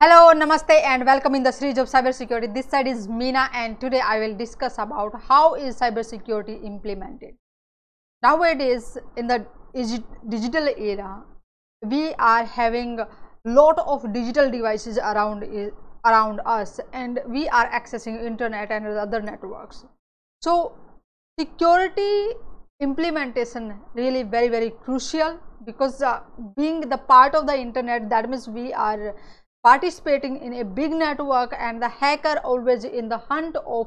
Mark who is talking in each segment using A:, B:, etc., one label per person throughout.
A: Hello, Namaste and welcome in the series of cybersecurity. This side is Meena and today I will discuss about how is cybersecurity implemented. Nowadays in the digital era, we are having lot of digital devices around around us and we are accessing internet and other networks. So security implementation really very very crucial because uh, being the part of the internet that means we are participating in a big network and the hacker always in the hunt of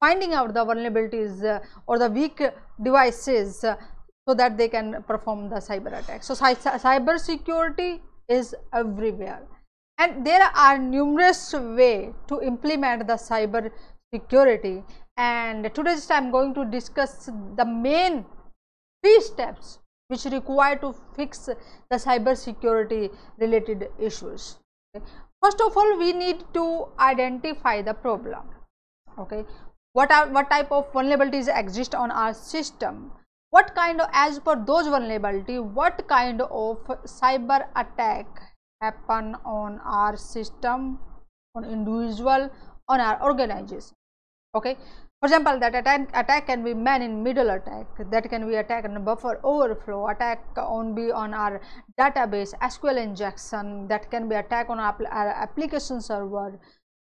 A: finding out the vulnerabilities uh, or the weak devices uh, so that they can perform the cyber attack. So cyber security is everywhere. And there are numerous way to implement the cyber security. And today just i'm going to discuss the main three steps which require to fix the cyber security related issues. First of all we need to identify the problem. Okay. What are what type of vulnerabilities exist on our system? What kind of as per those vulnerability what kind of cyber attack happen on our system on individual on our organization? Okay for example that attack, attack can be man in middle attack. That can be attack on buffer overflow. Attack on be on our database sql injection. That can be attack on our, application server.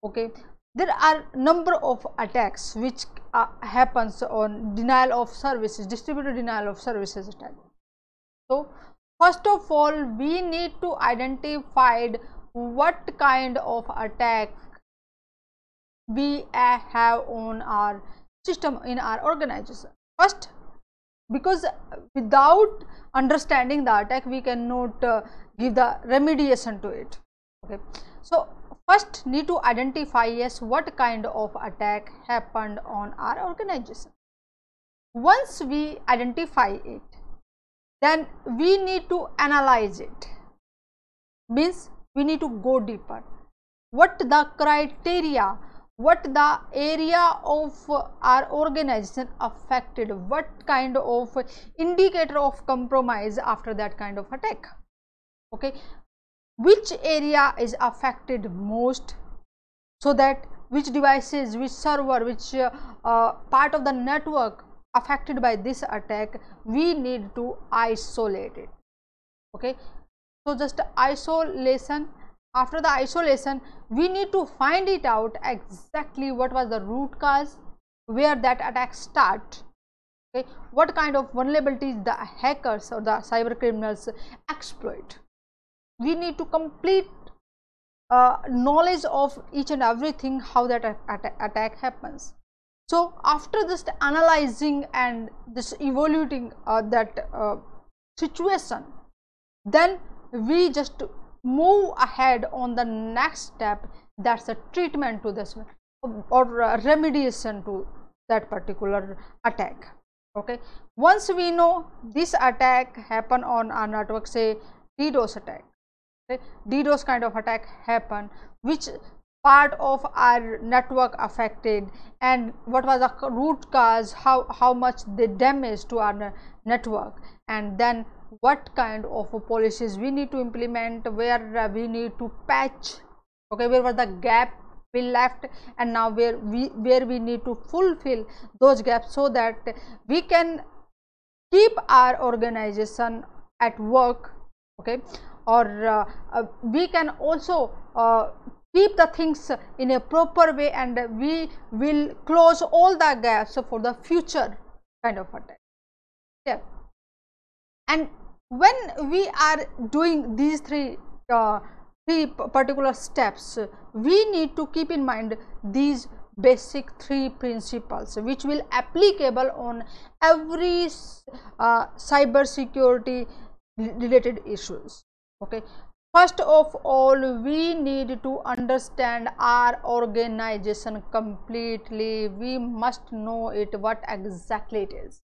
A: Okay? There are number of attacks which uh, happens on denial of services distributed denial of services attack so first of all we need to identify what kind of attack we have on our system in our organization. First because without understanding the attack we cannot uh, give the remediation to it. Okay. So first need to identify yes what kind of attack happened on our organization. Once we identify it then we need to analyze it. Means we need to go deeper. What the criteria what the area of our organization affected? What kind of indicator of compromise after that kind of attack? Okay. Which area is affected most? So that which devices which server which uh, uh, part of the network affected by this attack we need to isolate it. Okay. So just isolation after the isolation we need to find it out exactly what was the root cause where that attack start okay? What kind of vulnerabilities the hackers or the cyber criminals exploit. We need to complete uh, knowledge of each and everything how that attack, happens. So after just analyzing and this evaluating uh, that uh, situation then we just move ahead on the next step that's a treatment to this or remediation to that particular attack okay once we know this attack happen on our network say ddos attack okay? ddos kind of attack happen which part of our network affected and what was the root cause how how much they damage to our network and then what kind of policies we need to implement where we need to patch okay where was the gap we left and now where we where we need to fulfill those gaps so that we can keep our organization at work okay? Or uh, uh, we can also uh, keep the things in a proper way and we will close all the gaps for the future kind of attack yeah. And when we are doing these three uh, three particular steps we need to keep in mind these basic three principles which will applicable on every uh, cyber security related issues. Okay? First of all we need to understand our organization completely. We must know it what exactly it is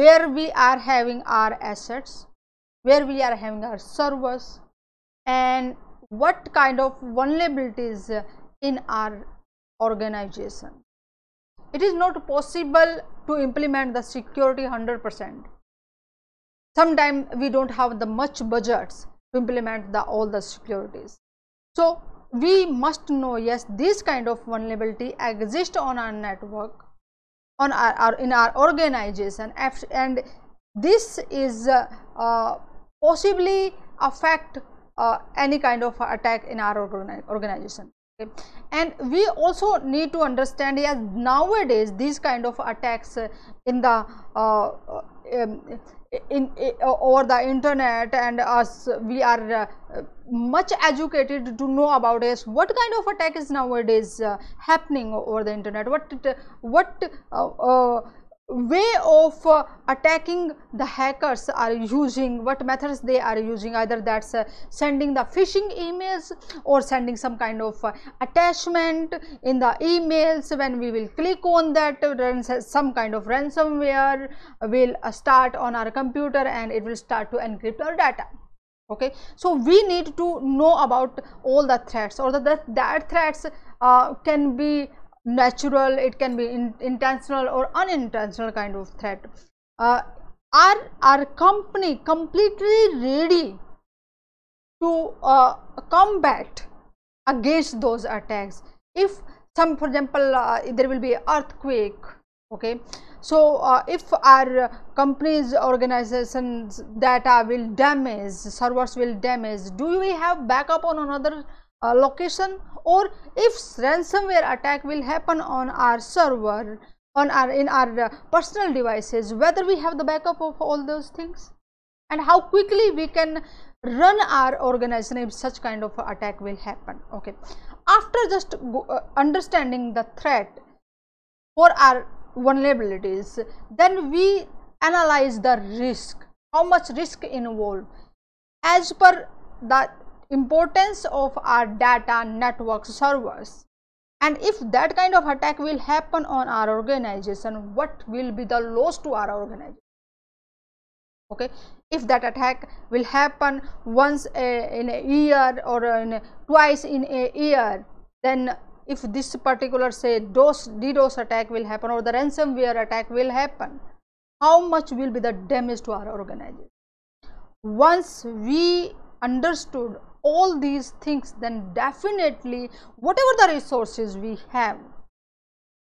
A: where we are having our assets where we are having our servers and what kind of vulnerabilities in our organization. It is not possible to implement the security 100 percent. Sometimes we don't have the much budgets to implement the all the securities. So, we must know yes this kind of vulnerability exists on our network on our, our in our organization and this is uh, uh, possibly affect uh, any kind of attack in our organization okay. and we also need to understand yes nowadays these kind of attacks in the um, in, in over the internet and us we are uh, much educated to know about is what kind of attack is nowadays uh, happening over the internet. What what uh, uh way of uh, attacking the hackers are using what methods they are using either that's uh, sending the phishing emails or sending some kind of uh, attachment in the emails. When we will click on that uh, some kind of ransomware will uh, start on our computer and it will start to encrypt our data. Okay? So we need to know about all the threats. Or the, that, that threats uh, can be natural it can be in, intentional or unintentional kind of threat. Uh, are our company completely ready to uh, combat against those attacks? If some for example uh, there will be earthquake okay? So uh, if our company's organizations data will damage servers will damage do we have backup on another uh, location or if ransomware attack will happen on our server on our in our uh, personal devices whether we have the backup of all those things? And how quickly we can run our organization if such kind of attack will happen? Okay. After just go, uh, understanding the threat for our vulnerabilities then we analyze the risk. How much risk involved? As per the importance of our data network servers. And if that kind of attack will happen on our organization what will be the loss to our organization? Okay if that attack will happen once a, in a year or in a, twice in a year then if this particular say DOS DDoS attack will happen or the ransomware attack will happen how much will be the damage to our organization? Once we understood all these things then definitely whatever the resources we have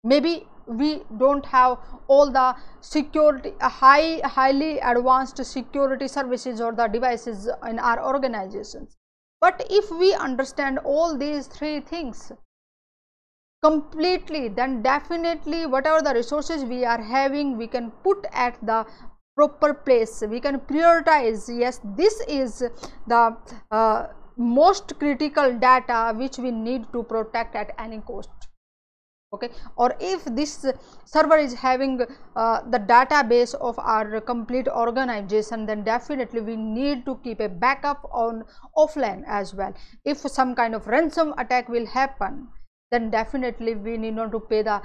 A: maybe we don't have all the security high highly advanced security services or the devices in our organizations. But if we understand all these three things completely then definitely whatever the resources we are having we can put at the proper place. We can prioritize yes this is the uh, most critical data which we need to protect at any cost. Okay? Or if this server is having uh, the database of our complete organization then definitely we need to keep a backup on offline as well. If some kind of ransom attack will happen then definitely we need not to pay the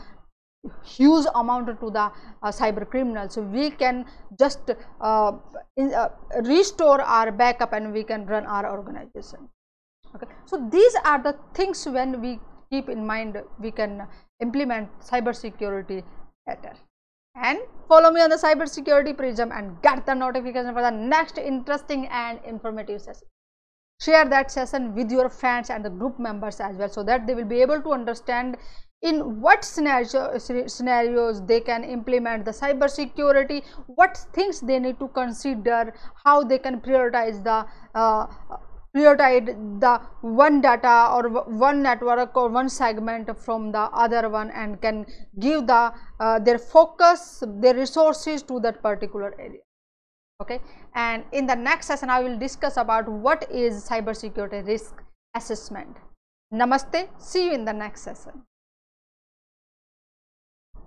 A: huge amount to the uh, cyber criminals. So we can just uh, in, uh, restore our backup and we can run our organization. Okay. So these are the things when we keep in mind we can implement cyber security better. And follow me on the cyber security prism and get the notification for the next interesting and informative session. Share that session with your friends and the group members as well so that they will be able to understand in what scenario, scenarios they can implement the cyber security? What things they need to consider? How they can prioritize the uh, prioritize the one data or one network or one segment from the other one and can give the uh, their focus their resources to that particular area. Okay? And in the next session i will discuss about what is cyber security risk assessment. Namaste. See you in the next session